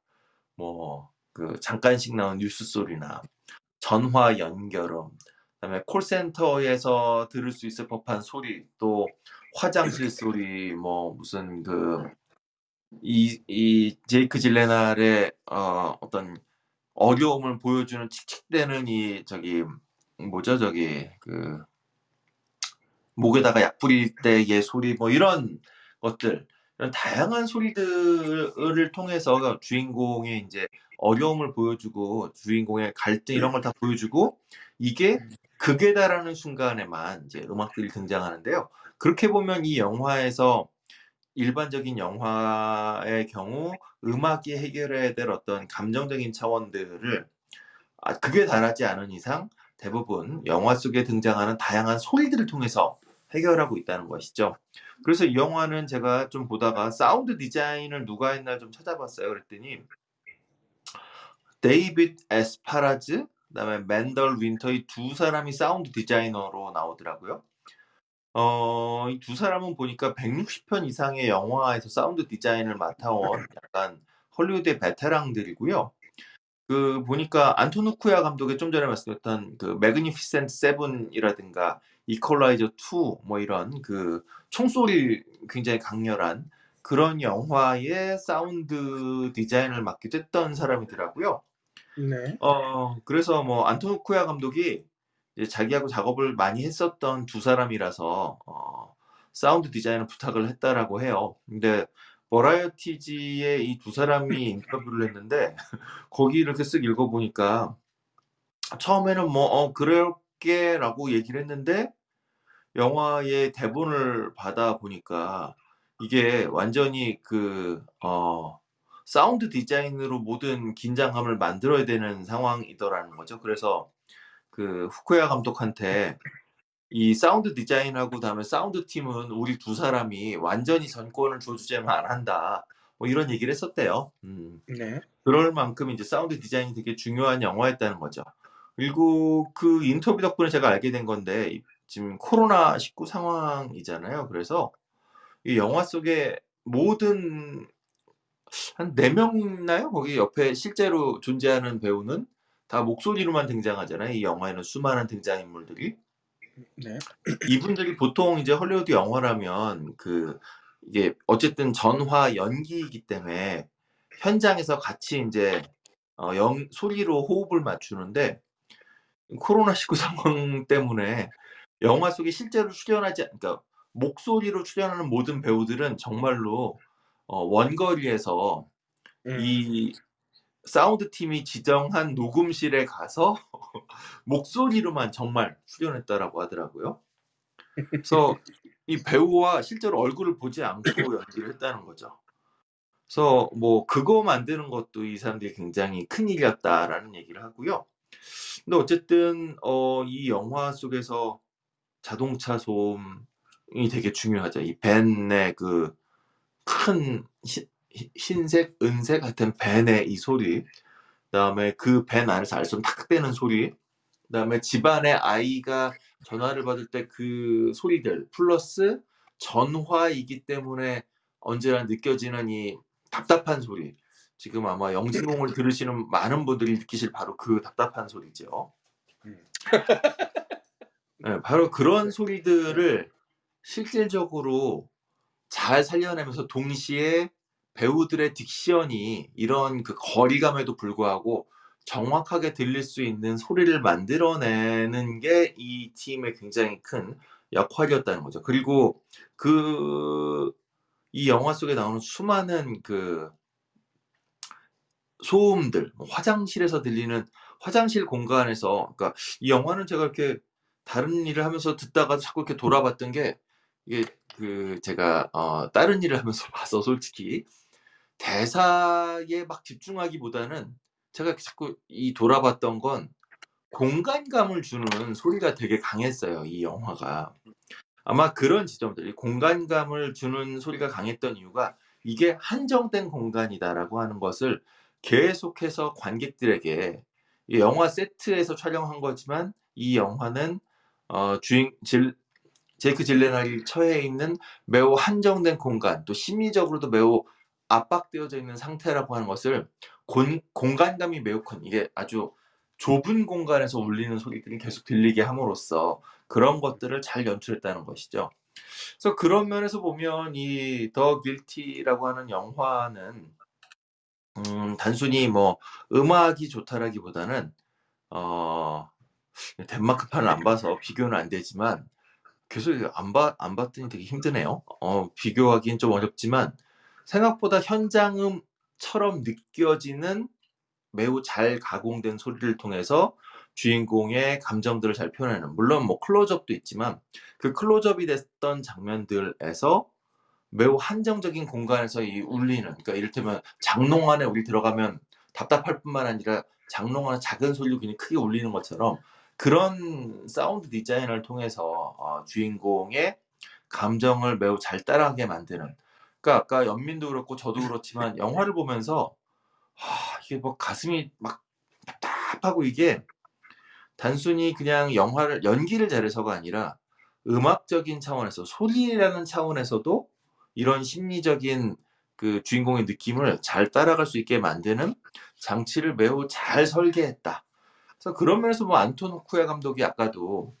뭐 그 잠깐씩 나온 뉴스 소리나 전화 연결음, 그다음에 콜센터에서 들을 수 있을 법한 소리, 또 화장실 소리, 뭐 무슨 그 이 이 제이크 질레날의 어 어떤 어려움을 보여주는 칙칙대는 이 저기 뭐죠? 저기 그 목에다가 약 뿌릴 때의 소리 뭐 이런 것들 이런 다양한 소리들을 통해서 주인공의 이제 어려움을 보여주고 주인공의 갈등 이런 걸 다 보여주고 이게 극에 달하는 순간에만 이제 음악들이 등장하는데요. 그렇게 보면 이 영화에서 일반적인 영화의 경우 음악이 해결해야 될 어떤 감정적인 차원들을 아, 극에 달하지 않은 이상 대부분 영화 속에 등장하는 다양한 소리들을 통해서 해결하고 있다는 것이죠. 그래서 이 영화는 제가 좀 보다가 사운드 디자인을 누가 했나 좀 찾아봤어요. 그랬더니 데이빗 에스파라즈, 그다음에 맨덜 윈터 이 두 사람이 사운드 디자이너로 나오더라고요. 어, 이 두 사람은 보니까 160편 이상의 영화에서 사운드 디자인을 맡아온 약간 헐리우드의 베테랑들이고요. 그 보니까 안톤 후쿠아 감독의 좀 전에 말씀드렸던 그 매그니피센트 세븐이라든가 이퀄라이저 2 뭐 이런 그 총소리 굉장히 강렬한 그런 영화의 사운드 디자인을 맡기도 했던 사람이더라고요. 네. 어, 그래서 뭐 안톤 후쿠아 감독이 이제 자기하고 작업을 많이 했었던 두 사람이라서 어, 사운드 디자인을 부탁을 했다라고 해요. 근데 버라이어티지에 이 두 사람이 인터뷰를 했는데 거기 이렇게 쓱 읽어보니까 처음에는 뭐 어, 그럴게라고 얘기를 했는데 영화의 대본을 받아 보니까 이게 완전히 그 어, 사운드 디자인으로 모든 긴장감을 만들어야 되는 상황이더라는 거죠. 그래서 그 후쿠아 감독한테 이 사운드 디자인하고 다음에 사운드 팀은 우리 두 사람이 완전히 전권을 줘주지는 안 한다. 뭐 이런 얘기를 했었대요. 음. 네. 그럴 만큼 이제 사운드 디자인이 되게 중요한 영화였다는 거죠. 그리고 그 인터뷰 덕분에 제가 알게 된 건데 이- 지금 코로나 19 상황이잖아요. 그래서 이 영화 속에 모든 한 네 명 있나요? 거기 옆에 실제로 존재하는 배우는 다 목소리로만 등장하잖아요. 이 영화에는 수많은 등장인물들이. 네. 이분들이 보통 이제 헐리우드 영화라면 그 이게 어쨌든 전화 연기이기 때문에 현장에서 같이 이제 어, 영, 소리로 호흡을 맞추는데 코로나 19 상황 때문에 영화 속에 실제로 출연하지 않- 그러니까 목소리로 출연하는 모든 배우들은 정말로 어, 원거리에서 음. 이 사운드 팀이 지정한 녹음실에 가서 목소리로만 정말 출연했다라고 하더라고요. 그래서 이 배우와 실제로 얼굴을 보지 않고 연기를 했다는 거죠. 그래서 뭐 그거 만드는 것도 이 사람들이 굉장히 큰 일이었다라는 얘기를 하고요. 근데 어쨌든 어, 이 영화 속에서 자동차 소음, 되게 중요하죠. 이 벤의 그 큰 흰색, 은색 같은 벤의 이 소리, 그다음에 그 벤 안에서 알손 탁 빼는 소리, 그다음에 집안의 아이가 전화를 받을 때 그 소리들 플러스 전화이기 때문에 언제나 느껴지는 이 답답한 소리. 지금 아마 영진공을 들으시는 많은 분들이 느끼실 바로 그 답답한 소리죠. 음. 네, 바로 그런 소리들을 실질적으로 잘 살려내면서 동시에 배우들의 딕션이 이런 그 거리감에도 불구하고 정확하게 들릴 수 있는 소리를 만들어내는 게 이 팀의 굉장히 큰 역할이었다는 거죠. 그리고 그 이 영화 속에 나오는 수많은 그 소음들, 뭐 화장실에서 들리는 화장실 공간에서 그러니까 이 영화는 제가 이렇게 다른 일을 하면서 듣다가 자꾸 이렇게 돌아봤던 게 이게 그 제가 어 다른 일을 하면서 봐서 솔직히 대사에 막 집중하기보다는 제가 자꾸 이 돌아봤던 건 공간감을 주는 소리가 되게 강했어요, 이 영화가. 아마 그런 지점들, 이 공간감을 주는 소리가 강했던 이유가 이게 한정된 공간이다라고 하는 것을 계속해서 관객들에게 이 영화 세트에서 촬영한 거지만 이 영화는 어 주인 질 제이크 질레날이 처해 있는 매우 한정된 공간, 또 심리적으로도 매우 압박되어져 있는 상태라고 하는 것을 곤 공간감이 매우 큰 이게 아주 좁은 공간에서 울리는 소리들이 계속 들리게 함으로써 그런 것들을 잘 연출했다는 것이죠. 그래서 그런 면에서 보면 이 더 길티라고 하는 영화는 음 단순히 뭐 음악이 좋다라기보다는 어 덴마크판을 안 봐서 비교는 안 되지만 계속 안 봐 안 봤더니 되게 힘드네요. 어 비교하기는 좀 어렵지만 생각보다 현장음처럼 느껴지는 매우 잘 가공된 소리를 통해서 주인공의 감정들을 잘 표현하는 물론 뭐 클로즈업도 있지만 그 클로즈업이 됐던 장면들에서 매우 한정적인 공간에서 이 울리는 그러니까 이를테면 장롱 안에 우리 들어가면 답답할 뿐만 아니라 장롱 안에 작은 소리로 굉장히 크게 울리는 것처럼 그런 사운드 디자인을 통해서 어 주인공의 감정을 매우 잘 따라가게 만드는 그러니까 아까 연민도 그렇고 저도 그렇지만 영화를 보면서 아 이게 뭐 가슴이 막 답답하고 이게 단순히 그냥 영화를 연기를 잘해서가 아니라 음악적인 차원에서 소리라는 차원에서도 이런 심리적인 그 주인공의 느낌을 잘 따라갈 수 있게 만드는 장치를 매우 잘 설계했다. 그래서 그런 면에서 뭐 안톤 후쿠야 감독이 아까도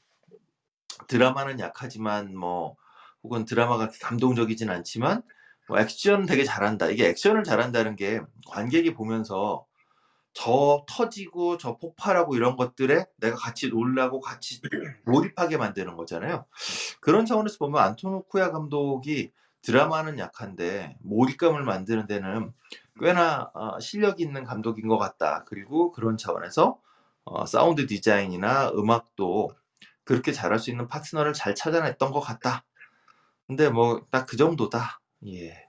드라마는 약하지만 뭐 혹은 드라마가 감동적이진 않지만 뭐 액션 되게 잘한다. 이게 액션을 잘한다는 게 관객이 보면서 저 터지고 저 폭발하고 이런 것들에 내가 같이 놀라고 같이 몰입하게 만드는 거잖아요. 그런 차원에서 보면 안톤 후쿠야 감독이 드라마는 약한데 몰입감을 만드는 데는 꽤나 어 실력이 있는 감독인 것 같다. 그리고 그런 차원에서 어 사운드 디자인이나 음악도 그렇게 잘할 수 있는 파트너를 잘 찾아냈던 것 같다. 근데 뭐 딱 그 정도다. 예.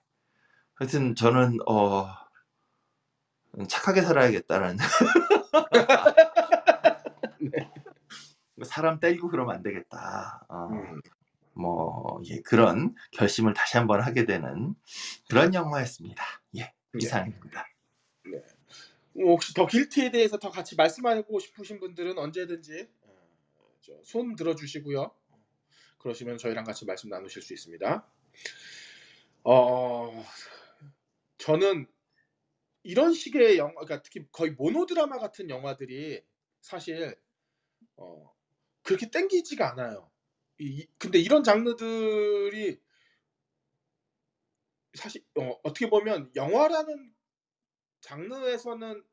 하여튼 저는 어음 '착하게 살아야겠다.'라는 네. '사람 때리고 그러면 안 되겠다.' 어 음. 뭐 예 그런 결심을 다시 한번 하게 되는 그런 영화였습니다. 예. 네. 이상입니다. 네. 뭐 혹시 더 길티에 대해서 더 같이 말씀하고 싶으신 분들은 언제든지 어저손 들어 주시고요. 그러시면 저희랑 같이 말씀 나누실 수 있습니다. 어 저는 이런 식의 영화 그러니까 특히 거의 모노드라마 같은 영화들이 사실 어 그렇게 땡기지가 않아요. 이이 근데 이런 장르들이 사실 어 어떻게 보면 영화라는 장르에서는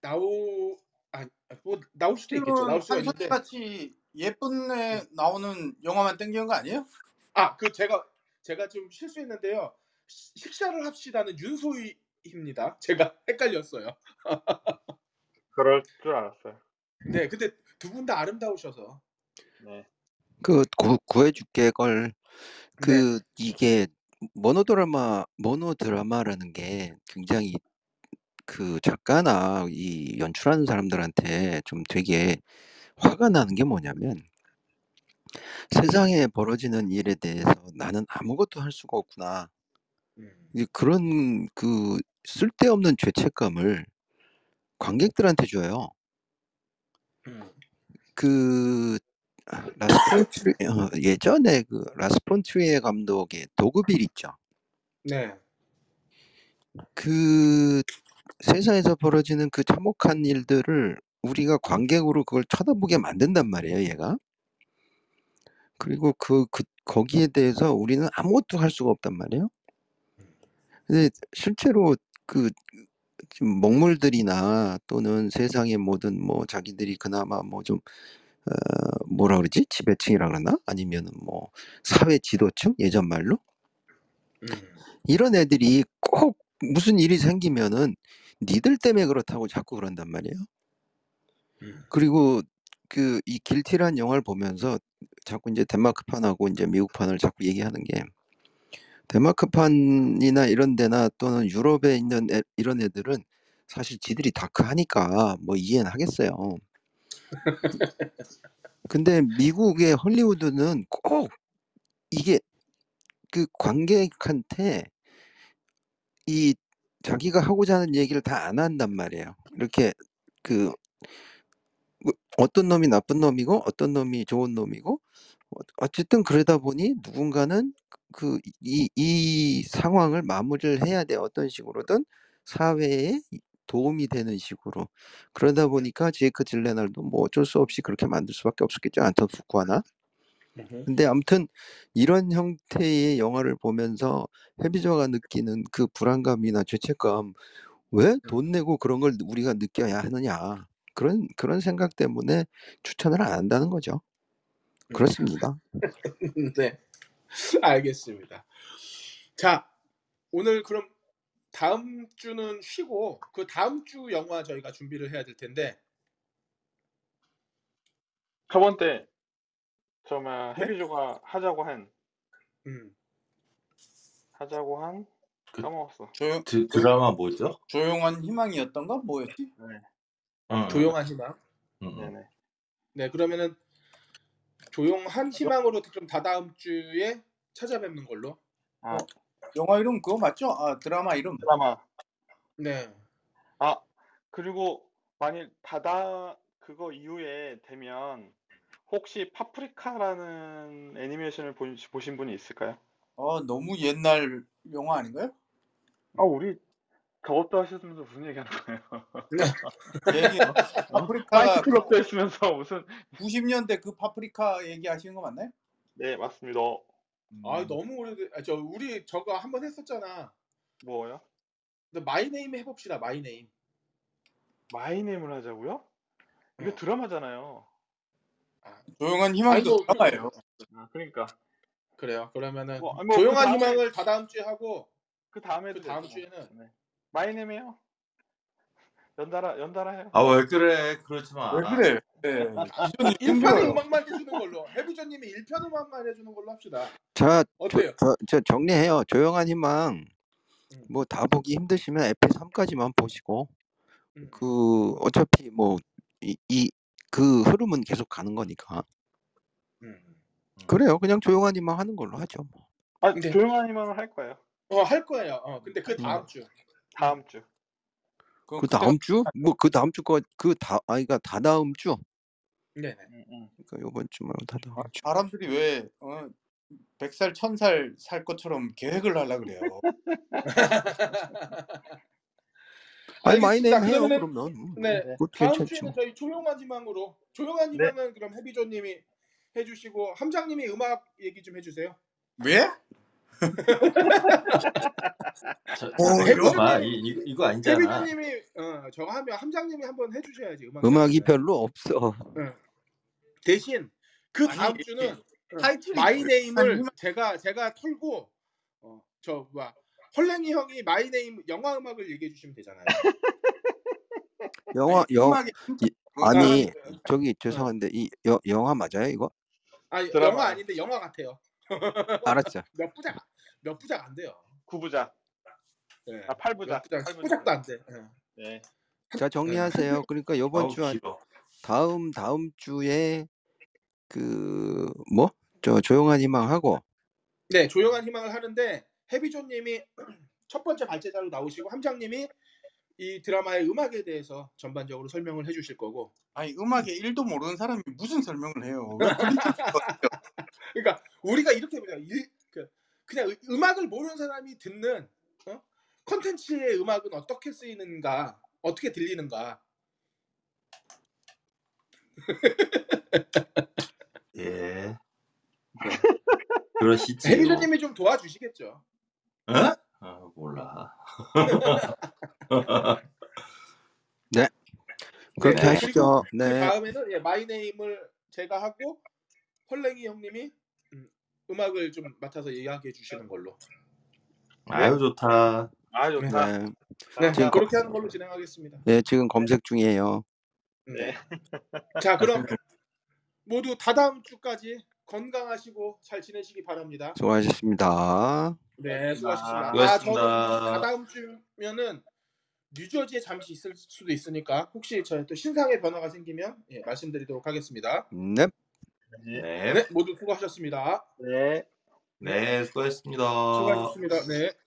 나오 아아뭐 나올 수도 있겠죠. 나올 수가 있는데 판소리같이 예쁜 애 나오는 영화만 땡기는 거 아니에요? 아 그 제가 제가 좀 실수했는데요. 시 식사를 합시다는 윤소희입니다. 제가 헷갈렸어요. 그럴 줄 알았어요. 네. 근데 두 분 다 아름다우셔서. 네. 그구 구해 줄게 걸. 네. 그 이게 모노드라마 모노드라마라는 게 굉장히 그 작가나 이 연출하는 사람들한테 좀 되게 화가 나는 게 뭐냐면 세상에 벌어지는 일에 대해서 나는 아무것도 할 수가 없구나. 음. 이제 그런 그 쓸데없는 죄책감을 관객들한테 줘요. 음. 그 아, 라스폰트리 어, 예전에 그 라스 폰 트리에 감독의 도그빌 있죠. 네. 그 세상에서 벌어지는 그 참혹한 일들을 우리가 관객으로 그걸 쳐다보게 만든단 말이에요, 얘가. 그리고 그, 그 거기에 대해서 우리는 아무것도 할 수가 없단 말이에요. 근데 실제로 그 지금 먹물들이나 또는 세상의 모든 뭐 자기들이 그나마 뭐 좀 어, 뭐라 그러지 지배층이라 그러나 아니면은 뭐 사회 지도층 예전 말로 음. 이런 애들이 꼭 무슨 일이 생기면은 니들 때문에 그렇다고 자꾸 그런단 말이에요. 음. 그리고 그 이 길티란 영화를 보면서 자꾸 이제 덴마크판하고 이제 미국판을 자꾸 얘기하는 게 덴마크판이나 이런 데나 또는 유럽에 있는 애, 이런 애들은 사실 지들이 다크하니까 뭐 이해는 하겠어요. 근데 미국의 헐리우드는 꼭 이게 그 관객한테 이 자기가 하고자 하는 얘기를 다 안 한단 말이에요. 이렇게 그뭐 어떤 놈이 나쁜 놈이고 어떤 놈이 좋은 놈이고 어- 어쨌든 그러다 보니 누군가는 그 이 이 상황을 마무리를 해야 돼 어떤 식으로든 사회에 이- 도움이 되는 식으로 그러다 보니까 제이크 질레날도 뭐 어쩔 수 없이 그렇게 만들 수밖에 없었겠죠 안톤 푸쿠아나 음. 근데 아무튼 이런 형태의 영화를 보면서 해비저가 느끼는 그 불안감이나 죄책감 왜 돈 내고 그런 걸 우리가 느껴야 하느냐 그런 그런 생각 때문에 추천을 안 한다는 거죠. 그렇습니다. 네. 알겠습니다. 자, 오늘 그럼 다음 주는 쉬고 그 다음 주 영화 저희가 준비를 해야 될 텐데 저번 때 정말 네? 해비조가 하자고 한 음. 하자고 한 그- 까먹었어. 조용 드, 드라마 뭐죠? 조용한 희망이었던가 뭐였지? 네, 응, 조용한 희망. 네네. 네, 그러면은 조용한 희망으로 그럼 다다음 주에 찾아뵙는 걸로. 아 영화 이름 그거 맞죠? 아 드라마 이름. 드라마. 네. 아 그리고 만일 바다 그거 이후에 되면 혹시 파프리카라는 애니메이션을 보, 보신 분이 있을까요? 아 너무 옛날 영화 아닌가요? 아 우리 저것도 하시면서 무슨 얘기하는 거예요? 얘기 파프리카가 파이트 클럽도 했으면서 무슨 90년대 그 파프리카 얘기하시는 거 맞나요? 네 맞습니다. 아, 너무 오래돼. 아, 저 우리 저거 한 번 했었잖아. 뭐요? 근데 마이네임 해 봅시다. 마이네임. 마이네임을 하자고요? 이거 어. 드라마잖아요. 조용한 희망도 아이고, 드라마예요. 아 그러니까 그래요. 그러면은 뭐, 아니, 뭐 조용한 그 다음에- 희망을 다 다음 주에 하고 그 다음에도 그 다음 되죠. 주에는 네. 마이네임이요? 연달아 연달아 해요. 아 왜 그래? 그러지 마. 왜 그래? 네. 기존이 1편 힘들어요. 음악만 해주는 걸로 해비전님이 1편 음악만 해주는 걸로 합시다. 자, 어때요? 저, 저 정리해요. 조용한 희망 음. 뭐 다 보기 힘드시면 에피 3까지만 보시고 음. 그 어차피 뭐이이그 흐름은 계속 가는 거니까 음. 그래요. 그냥 조용한 희망 하는 걸로 하죠. 뭐. 아 네. 조용한 희망을 할 거예요. 어, 할 거예요. 어, 근데 그 다음 주. 다음 주. 그럼 그 그때 다음 주? 뭐 그 다음 주거 그다 아이가 다 다음 주. 네네. 응. 그러니까 요번 주 말고 다 다음 아, 주. 사람들이 왜 어, 100살, 1000살 살 것처럼 계획을 하려 그래요. 아니 알겠습니다. 마이네임 해요. 그러면은- 그러면 음, 네. 그것도 다음 괜찮죠. 주에는 저희 조용한 희망으로 조용한 네. 희망은 그럼 해비조님이 해주시고 함장님이 음악 얘기 좀 해주세요. 왜? 저, 어, 저, 이런- 마 이, 이, 이거 아니잖아. 해비조님이 어, 저거 하면 함장님이 한번 해주셔야지 음악. 음악이. 별로 없어. 대신 그 아니, 다음 주는 어, 타이틀이 마이네임을 제가 제가 털고 어, 저 뭐야 헐랭이 형이 마이네임 영화 음악을 얘기해 주시면 되잖아요. 영화 영 음악이 이- 아니 저기 죄송한데 이 여, 영화 맞아요 이거? 아 드라마. 영화 아닌데 영화 같아요. 알았죠. 몇 부작 몇 부작 안 돼요. 구부작. 네. 아 팔부작. 몇 부작 팔부자. 부작도 안 돼. 예. 네. 자 정리하세요. 그러니까 요번 아우 주 한- 길어. 다음 다음 주에 그 뭐? 저 조용한 희망하고 네, 조용한 희망을 하는데 해비조님이 첫 번째 발제자로 나오시고 함장님이 이 드라마의 음악에 대해서 전반적으로 설명을 해주실 거고. 아니 음악에 1도 모르는 사람이 무슨 설명을 해요? 그러니까 우리가 이렇게 보자. 일- 그, 그냥 음- 음악을 모르는 사람이 듣는 어? 컨텐츠의 음악은 어떻게 쓰이는가, 어떻게 들리는가. 예. 그러시지요. 해비조님이 좀 도와주시겠죠. 어? 아, 몰라. 그렇게 네. 하시죠. 그 네. 다음에는 예, 마이네임을 제가 하고 헐랭이 형님이 음, 음악을 좀 맡아서 이야기해 주시는 걸로. 아유 좋다. 아 좋다. 네. 네, 지금 그렇게 하는 걸로 진행하겠습니다. 네, 지금 검색 중이에요. 네. 자, 그럼 모두 다다음 주까지 건강하시고 잘 지내시기 바랍니다. 수고하셨습니다. 네, 수고하셨습니다. 아, 수고하셨습니다. 저는 다다음 주면은 뉴저지에 잠시 있을 수도 있으니까 혹시 저희 또 신상의 변화가 생기면 예, 말씀드리도록 하겠습니다. 네. 네. 네, 모두 수고하셨습니다. 네. 네, 수고하셨습니다. 수고하셨습니다. 네.